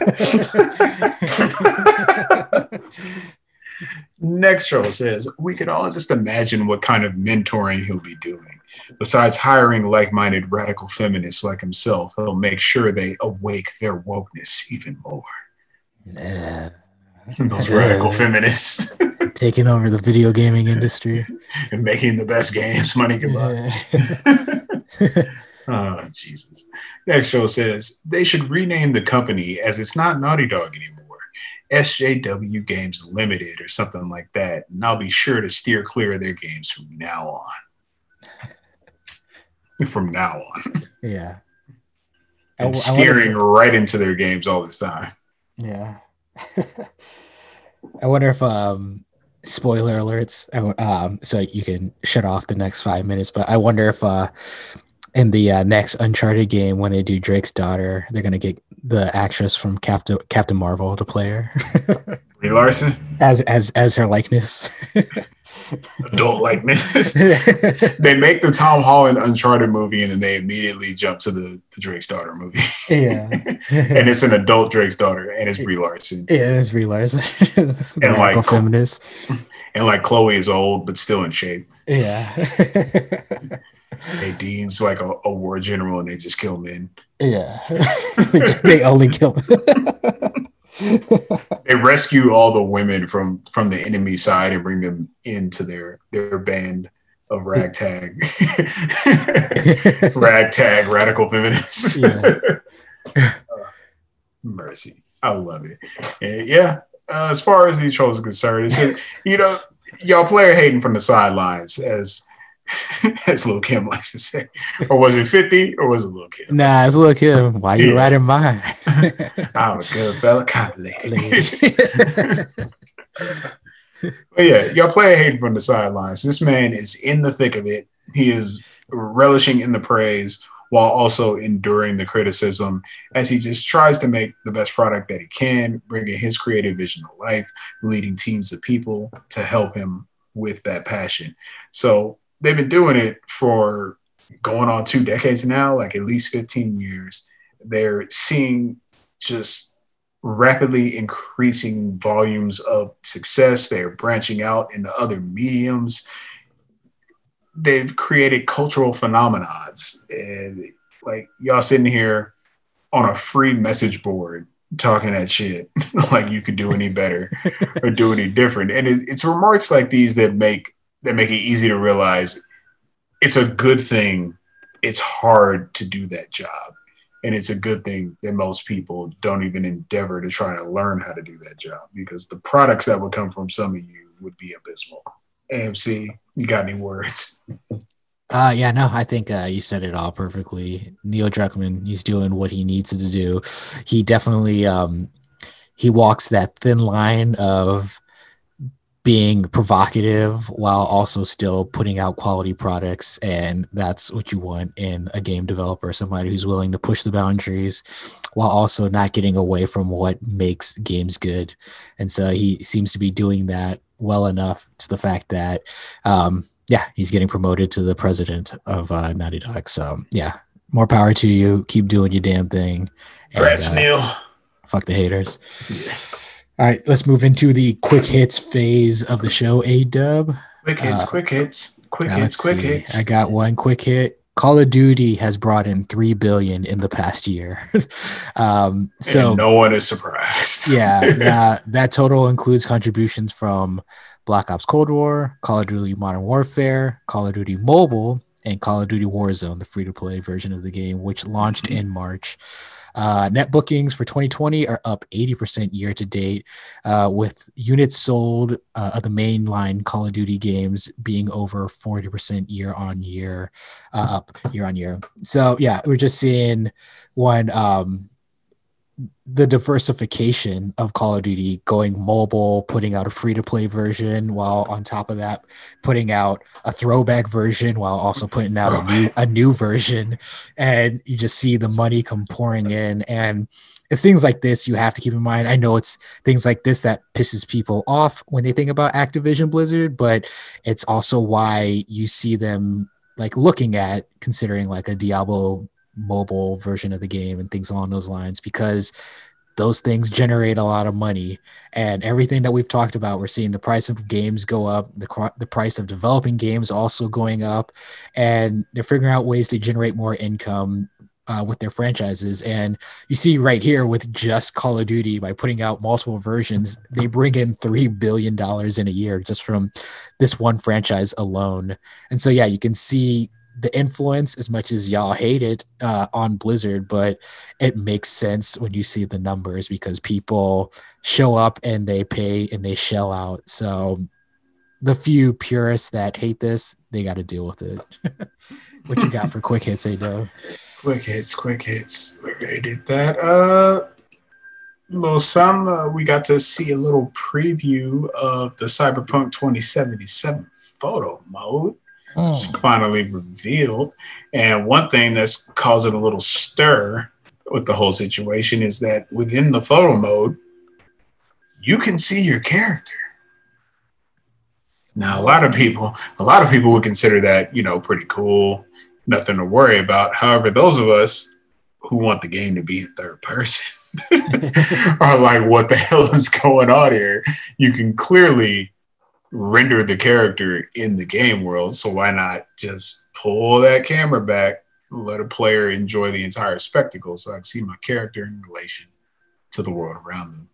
Next show says we could all just imagine what kind of mentoring he'll be doing. Besides hiring like-minded radical feminists like himself, he'll make sure they awake their wokeness even more. Yeah. Those radical feminists Taking over the video gaming industry. and making the best games money can buy. Yeah. Oh, Jesus. Next show says they should rename the company as it's not Naughty Dog anymore. SJW Games Limited or something like that. And I'll be sure to steer clear of their games from now on. from now on. Yeah. and I- I steering wonder right into their games all this time. Yeah. I wonder if um spoiler alerts um so you can shut off the next 5 minutes but I wonder if uh in the uh, next Uncharted game when they do Drake's daughter they're going to get the actress from Captain Captain Marvel to play her Brie Larson, as as as her likeness. adult likeness. they make the Tom Holland Uncharted movie and then they immediately jump to the, the Drake's daughter movie. yeah. and it's an adult Drake's daughter and it's Brie Larson. Yeah, it's realized. And, like, feminist. And like Chloe is old but still in shape. Yeah. Hey, Dean's like a, a war general and they just kill men. yeah. they only kill. They rescue all the women from from the enemy side and bring them into their their band of ragtag ragtag radical feminists. Yeah. Uh, mercy. I love it. And yeah, uh, as far as these trolls are concerned, it's you know, y'all player hating from the sidelines as as Lil Kim likes to say. Or was it 50 or was it Lil Kim? nah, it's a little kid. Why you Yeah. riding mine? I'm a oh, good fella of lady. Lady. But yeah, y'all play hating from the sidelines. This man is in the thick of it. He is relishing in the praise while also enduring the criticism as he just tries to make the best product that he can, bringing his creative vision to life, leading teams of people to help him with that passion. So they've been doing it for going on two decades now, like at least 15 years. They're seeing just rapidly increasing volumes of success. They're branching out into other mediums. They've created cultural phenomenons. And like y'all sitting here on a free message board talking that shit like you could do any better or do any different. And it's, it's remarks like these that make that make it easy to realize it's a good thing. It's hard to do that job and it's a good thing that most people don't even endeavor to try to learn how to do that job because the products that would come from some of you would be abysmal. AMC, you got any words? Uh, yeah, no, I think uh, you said it all perfectly. Neil Druckmann, he's doing what he needs to do. He definitely um, he walks that thin line of being provocative while also still putting out quality products, and that's what you want in a game developer, somebody who's willing to push the boundaries while also not getting away from what makes games good. And so he seems to be doing that well enough to the fact that um, yeah, he's getting promoted to the president of uh, Naughty Dog. So yeah, more power to you. Keep doing your damn thing. And, Congrats, uh, Neil. Fuck the haters. All right, let's move into the quick hits phase of the show. A Dub. Quick hits, uh, quick hits, quick hits, quick see. hits. I got one quick hit. Call of Duty has brought in three billion in the past year. um, so and no one is surprised. yeah, that, that total includes contributions from Black Ops Cold War, Call of Duty Modern Warfare, Call of Duty Mobile, and Call of Duty Warzone, the free to play version of the game, which launched in March. Uh, net bookings for 2020 are up 80% year to date, uh, with units sold uh, of the mainline Call of Duty games being over 40% year on year, uh, up year on year. So, yeah, we're just seeing one. Um, the diversification of Call of Duty going mobile, putting out a free to play version, while on top of that, putting out a throwback version, while also putting out a new a new version, and you just see the money come pouring in. And it's things like this you have to keep in mind. I know it's things like this that pisses people off when they think about Activision Blizzard, but it's also why you see them like looking at considering like a Diablo mobile version of the game and things along those lines because those things generate a lot of money. And everything that we've talked about we're seeing the price of games go up the, the price of developing games also going up and they're figuring out ways to generate more income uh, with their franchises. And you see right here with just call of duty by putting out multiple versions they bring in three billion dollars in a year just from this one franchise alone. And so yeah you can see the influence as much as y'all hate it uh, on blizzard but it makes sense when you see the numbers because people show up and they pay and they shell out so the few purists that hate this, they got to deal with it. what you got for quick hits, Ado? Quick hits, quick hits. We already did that. Uh, little some. Uh, we got to see a little preview of the Cyberpunk 2077 photo mode. It's mm. finally revealed. And one thing that's causing a little stir with the whole situation is that within the photo mode, you can see your character. Now, a lot of people, a lot of people would consider that, you know, pretty cool, nothing to worry about. However, those of us who want the game to be in third person are like, what the hell is going on here? You can clearly render the character in the game world. So why not just pull that camera back, let a player enjoy the entire spectacle so I can see my character in relation to the world around them.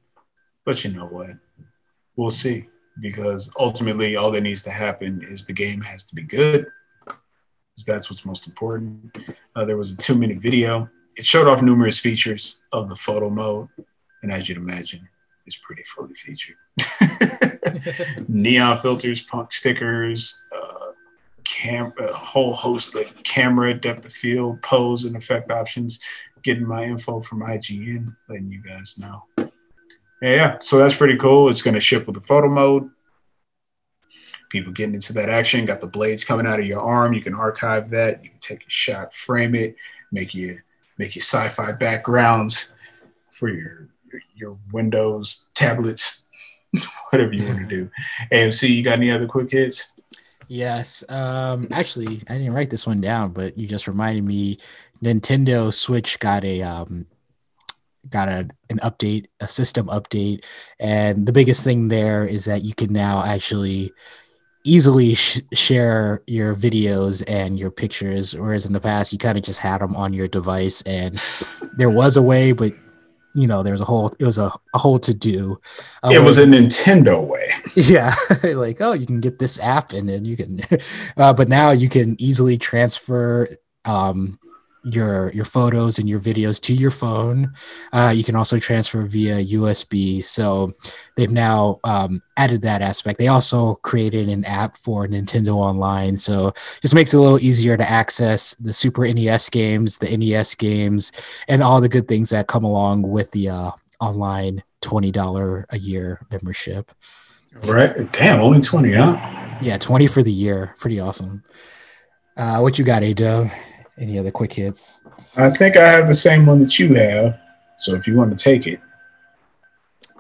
But you know what? We'll see. Because ultimately all that needs to happen is the game has to be good. That's what's most important. Uh, there was a two minute video. It showed off numerous features of the photo mode. And as you'd imagine, it's pretty fully featured. Neon filters, punk stickers, uh, cam- a whole host of camera, depth of field, pose, and effect options. Getting my info from IGN, letting you guys know. Yeah, yeah. so that's pretty cool. It's going to ship with the photo mode. People getting into that action. Got the blades coming out of your arm. You can archive that. You can take a shot, frame it, make you make your sci-fi backgrounds for your your, Windows tablets, whatever you want to do. AMC, you got any other quick hits? Yes. Um, actually, I didn't write this one down, but you just reminded me. Nintendo Switch got a um, got a, an update, a system update, and the biggest thing there is that you can now actually easily sh- share your videos and your pictures, whereas in the past you kind of just had them on your device, and there was a way, but you know there was a whole it was a, a whole to do. Uh, it was a nintendo way. Yeah like oh you can get this app and then you can uh, but now you can easily transfer um your your photos and your videos to your phone. Uh, you can also transfer via usb so they've now um, added that aspect. They also created an app for nintendo online. So just makes it a little easier to access the super nes games the nes games and all the good things that come along with the uh, online $20 a year membership. Right. Damn only 20 huh? Yeah 20 for the year. Pretty awesome. Uh, what you got a any other quick hits? I think I have the same one that you have. So if you want to take it.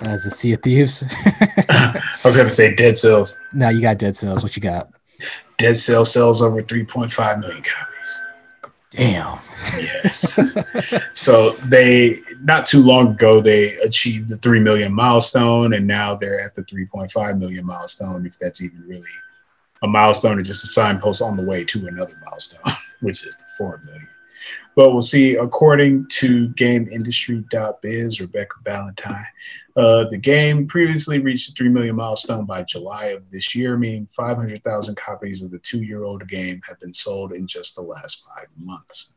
As a Sea of Thieves? I was going to say Dead Cells. No, you got Dead Cells. What you got? Dead Cell sells over 3.5 million copies. Damn. Yes. so they, not too long ago, they achieved the 3 million milestone, and now they're at the 3.5 million milestone, if that's even really a milestone or just a signpost on the way to another milestone. which is the four million. But we'll see. According to GamesIndustry.biz, Rebecca Valentine, uh, the game previously reached the three million milestone by July of this year, meaning 500,000 copies of the two-year-old game have been sold in just the last five months.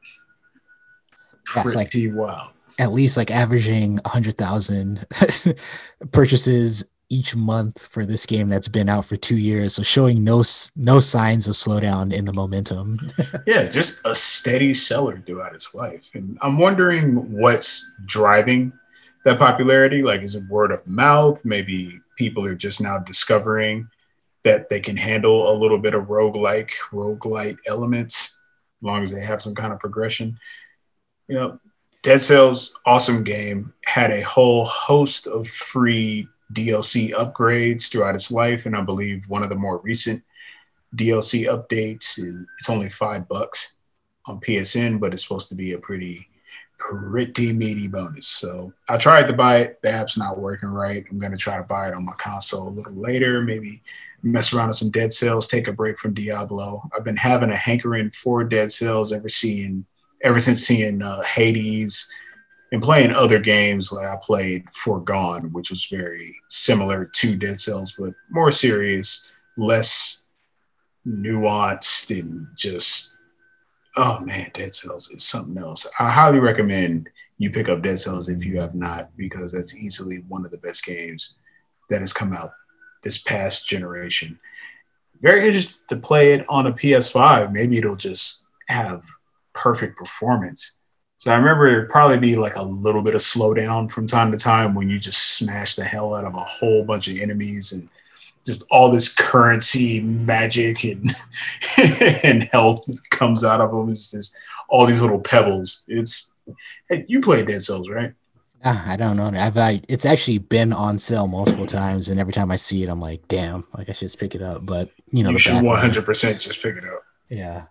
That's Pretty like, wild. At least like averaging 100,000 purchases each month for this game that's been out for two years. So showing no no signs of slowdown in the momentum. yeah, just a steady seller throughout its life. And I'm wondering what's driving that popularity. Like, is it word of mouth? Maybe people are just now discovering that they can handle a little bit of roguelike, roguelite elements, as long as they have some kind of progression. You know, Dead Cells, awesome game, had a whole host of free DLC upgrades throughout its life, and I believe one of the more recent DLC updates it's only five bucks on PSN, but it's supposed to be a pretty pretty meaty bonus. So I tried to buy it. The app's not working right. I'm gonna try to buy it on my console a little later. Maybe mess around with some Dead Cells, take a break from Diablo. I've been having a hankering for Dead Cells ever seeing ever since seeing uh, Hades and playing other games like I played Foregone, which was very similar to Dead Cells, but more serious, less nuanced, and just oh man, Dead Cells is something else. I highly recommend you pick up Dead Cells if you have not, because that's easily one of the best games that has come out this past generation. very interested to play it on a PS5. Maybe it'll just have perfect performance. So I remember it'd probably be like a little bit of slowdown from time to time when you just smash the hell out of a whole bunch of enemies and just all this currency magic and and health comes out of them. It's just all these little pebbles. It's hey, you played Dead Cells, right? Ah, I don't know. I've I, it's actually been on sale multiple times, and every time I see it, I'm like, damn, like I should just pick it up. But you know, you should one hundred percent just pick it up. Yeah,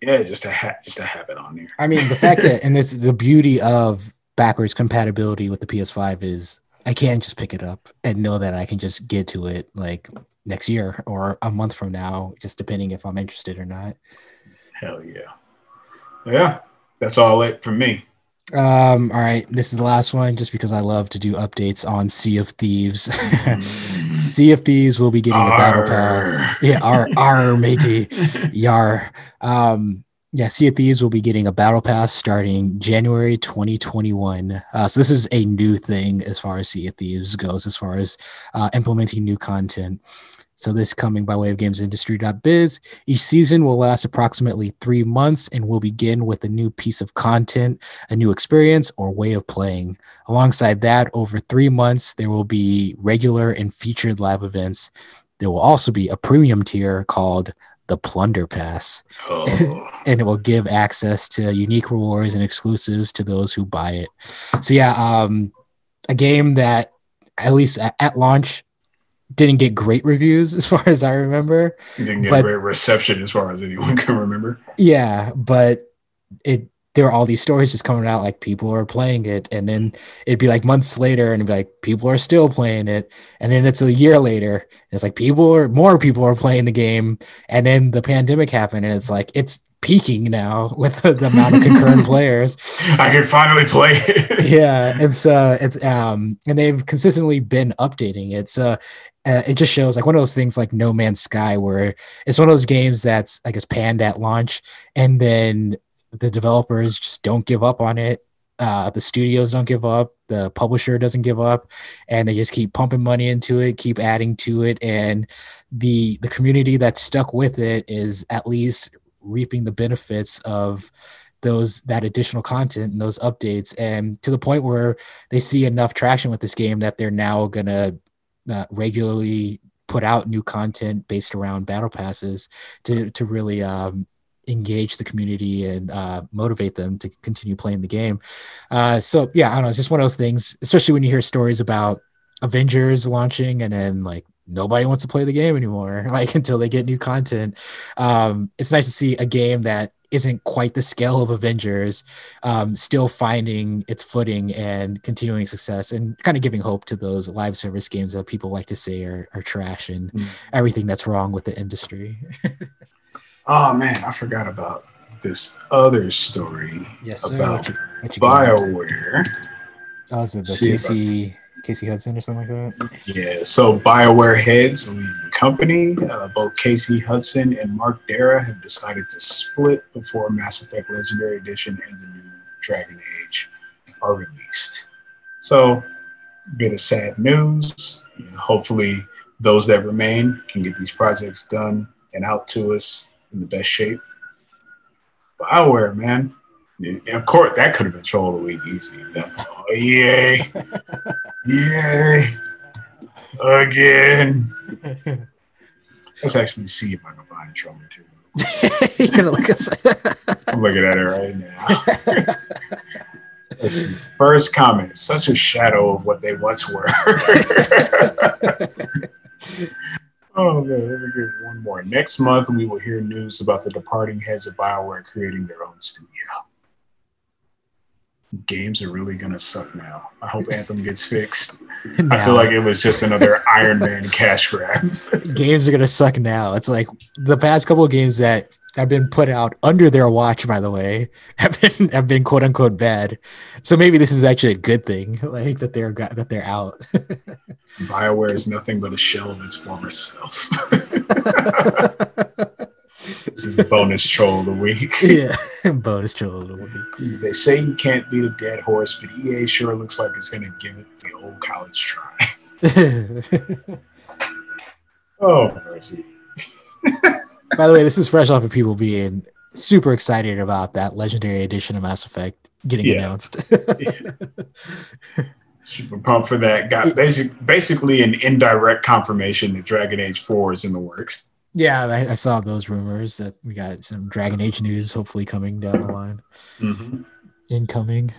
Yeah, just to ha- just to have it on there. I mean, the fact that and it's the beauty of backwards compatibility with the PS5 is I can just pick it up and know that I can just get to it like next year or a month from now, just depending if I'm interested or not. Hell yeah, yeah. That's all it for me. Um, all right, this is the last one just because I love to do updates on Sea of Thieves. sea of Thieves will be getting a battle pass. Yeah, our our matey. Yar. Um, yeah, Sea of Thieves will be getting a battle pass starting January 2021. Uh, so this is a new thing as far as Sea of Thieves goes, as far as uh, implementing new content. So this coming by way of gamesindustry.biz. Each season will last approximately three months and will begin with a new piece of content, a new experience, or way of playing. Alongside that, over three months, there will be regular and featured live events. There will also be a premium tier called the Plunder Pass, Oh, and it will give access to unique rewards and exclusives to those who buy it. So yeah, um, a game that at least at, at launch didn't get great reviews as far as I remember. didn't get But- a great reception as far as anyone can remember. Yeah, but it there are all these stories just coming out like people are playing it, and then it'd be like months later, and be like people are still playing it, and then it's a year later, it's like people are more people are playing the game, and then the pandemic happened, and it's like it's peaking now with the, the amount of concurrent players. I can finally play it. yeah it's uh it's um and they've consistently been updating it so uh, it just shows like one of those things like no man's sky where it's one of those games that's i guess panned at launch and then the developers just don't give up on it. Uh the studios don't give up. The publisher doesn't give up. And they just keep pumping money into it keep adding to it. And the the community that's stuck with it is at least reaping the benefits of those that additional content and those updates. And to the point where they see enough traction with this game that they're now gonna uh, regularly put out new content based around battle passes to to really um, engage the community and uh, motivate them to continue playing the game. Uh, so yeah, I don't know. It's just one of those things, especially when you hear stories about Avengers launching and then like nobody wants to play the game anymore, like until they get new content. Um, it's nice to see a game that isn't quite the scale of Avengers, um, still finding its footing and continuing success and kind of giving hope to those live service games that people like to say are, are trash and Mm. everything that's wrong with the industry. Oh man, I forgot about this other story Yes, about What you- what you? BioWare. Oh, is it the See I- Casey Casey Hudson or something like that? Yeah, so BioWare heads leave the company. Uh, both Casey Hudson and Mark Darrah have decided to split before Mass Effect Legendary Edition and the new Dragon Age are released. So, bit of sad news. You know, hopefully, those that remain can get these projects done and out to us in the best shape. BioWare, man. And of course, that could have been troll of the week easy. Oh, yay. Yay. Again. Let's actually see if I can find a troll or two. you gonna look us I'm looking at it right now. Let's see. First comment, such a shadow of what they once were. oh man, let me get one more. Next month, we will hear news about the departing heads of BioWare creating their own studio. Games are really gonna suck now. I hope Anthem gets fixed. I feel like it was just another Iron Man cash grab. games are gonna suck now. It's like the past couple of games that have been put out under their watch, by the way, have been have been quote unquote bad. So maybe this is actually a good thing, like that they're got that they're out. BioWare is nothing but a shell of its former self. This is bonus troll of the week. yeah, bonus troll. Of the week. They say you can't beat a dead horse, but EA sure looks like it's going to give it the old college try. Oh, mercy. By the way, this is fresh off of people being super excited about that legendary edition of Mass Effect getting Yeah. announced. Super pumped for that. Got basic, basically an indirect confirmation that Dragon Age 4 is in the works. Yeah, I, I saw those rumors that we got some Dragon Age news hopefully coming down the line. Incoming.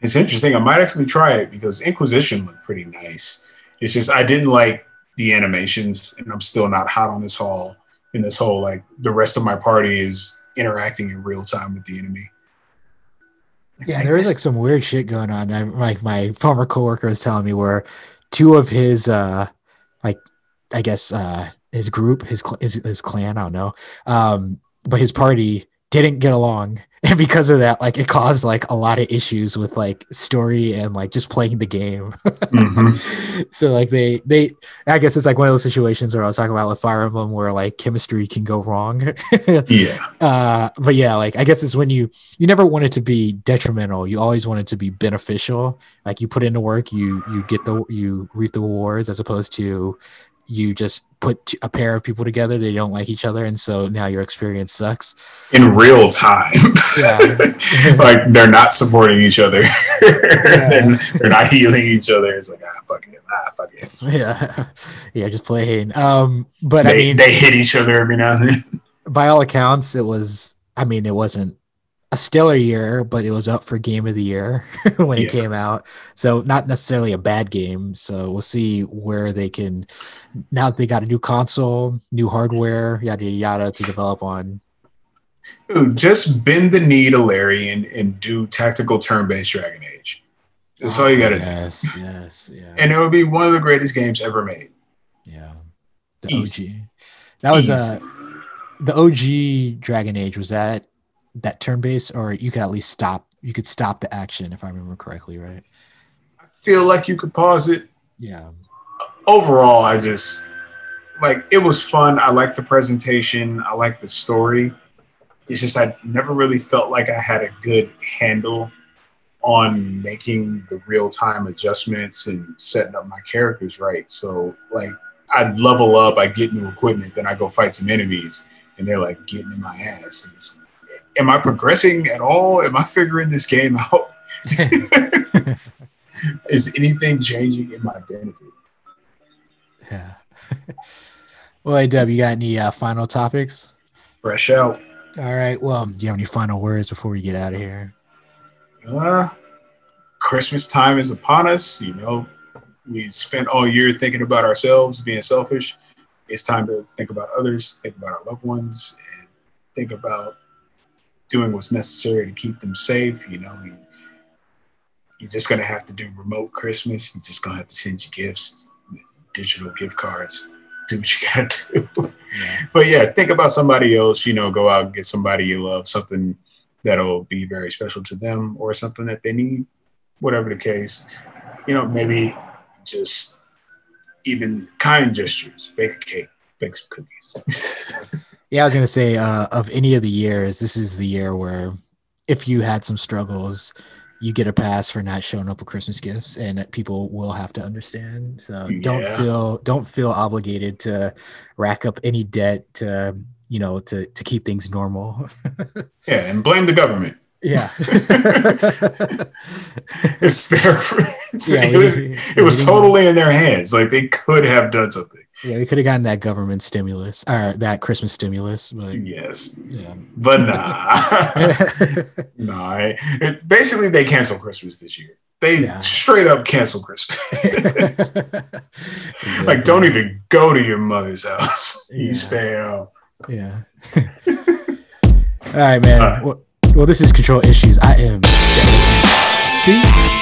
It's interesting. I might actually try it because Inquisition looked pretty nice. It's just I didn't like the animations, and I'm still not hot on this whole in this whole like the rest of my party is interacting in real time with the enemy. Yeah, there is like some weird shit going on. I, like my former coworker was telling me where two of his uh like I guess uh his group, his his, his clan, I don't know. Um but his party didn't get along and because of that like it caused like a lot of issues with like story and like just playing the game. Mhm. so like they they I guess it's like one of those situations where I was talking about with Fire Emblem where like chemistry can go wrong. Yeah, uh but yeah like i guess it's when you you never want it to be detrimental you always want it to be beneficial like you put into work you you get the you reap the rewards as opposed to you just put t- a pair of people together they don't like each other and so now your experience sucks in real time. Yeah. like they're not supporting each other. they're, they're not healing each other. It's like ah fuck it, ah fuck it. yeah yeah just playing um but i mean they hit each other every now and then. by all accounts it was i mean it wasn't a stellar year but it was up for game of the year when it came out so not necessarily a bad game so we'll see where they can now that they got a new console new hardware yada yada yada to develop on Dude, just bend the knee to Larry and, and do tactical turn-based Dragon Age. That's all you gotta do. yes yes yeah And it would be one of the greatest games ever made. yeah the Easy. og that was Easy. uh the og dragon age was that that turn base, or you could at least stop you could stop the action if i remember correctly right I Feel like you could pause it. yeah Overall, I just like it was fun. I liked the presentation. I liked the story. It's just I never really felt like I had a good handle on making the real time adjustments and setting up my characters right. So like I'd level up, I get new equipment, then I go fight some enemies, and they're like getting in my ass. Am I progressing at all? Am I figuring this game out? Is anything changing in my benefit? Yeah. well, hey, Deb, you got any uh, final topics? Fresh out. All right. Well, do you have any final words before we get out of here? Uh, Christmas time is upon us. You know, we spent all year thinking about ourselves, being selfish. It's time to think about others, think about our loved ones, and think about doing what's necessary to keep them safe. You know, you, you're just gonna have to do remote Christmas. You're just gonna have to send you gifts, digital gift cards. Do what you gotta do. Yeah. But yeah, think about somebody else. You know, go out and get somebody you love, something that'll be very special to them, or something that they need. Whatever the case, you know, maybe just even kind gestures. Bake a cake, bake some cookies. Yeah, I was gonna say, uh, of any of the years, this is the year where if you had some struggles, you get a pass for not showing up with Christmas gifts, and that people will have to understand. So don't Yeah. feel don't feel obligated to rack up any debt to you know to to keep things normal. yeah, and blame the government. yeah. It's their. It's, Yeah, it was, it was totally in their hands. Like they could have done something. Yeah, we could have gotten that government stimulus or that Christmas stimulus, but Yes, yeah. but nah. nah. it- basically, they canceled Christmas this year. They Yeah. straight up canceled Christmas. like, don't even go to your mother's house. Yeah. You stay at home. Yeah. All right, man. All right. Well, well, this is control issues. I am. See.